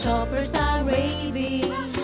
choppers are raving.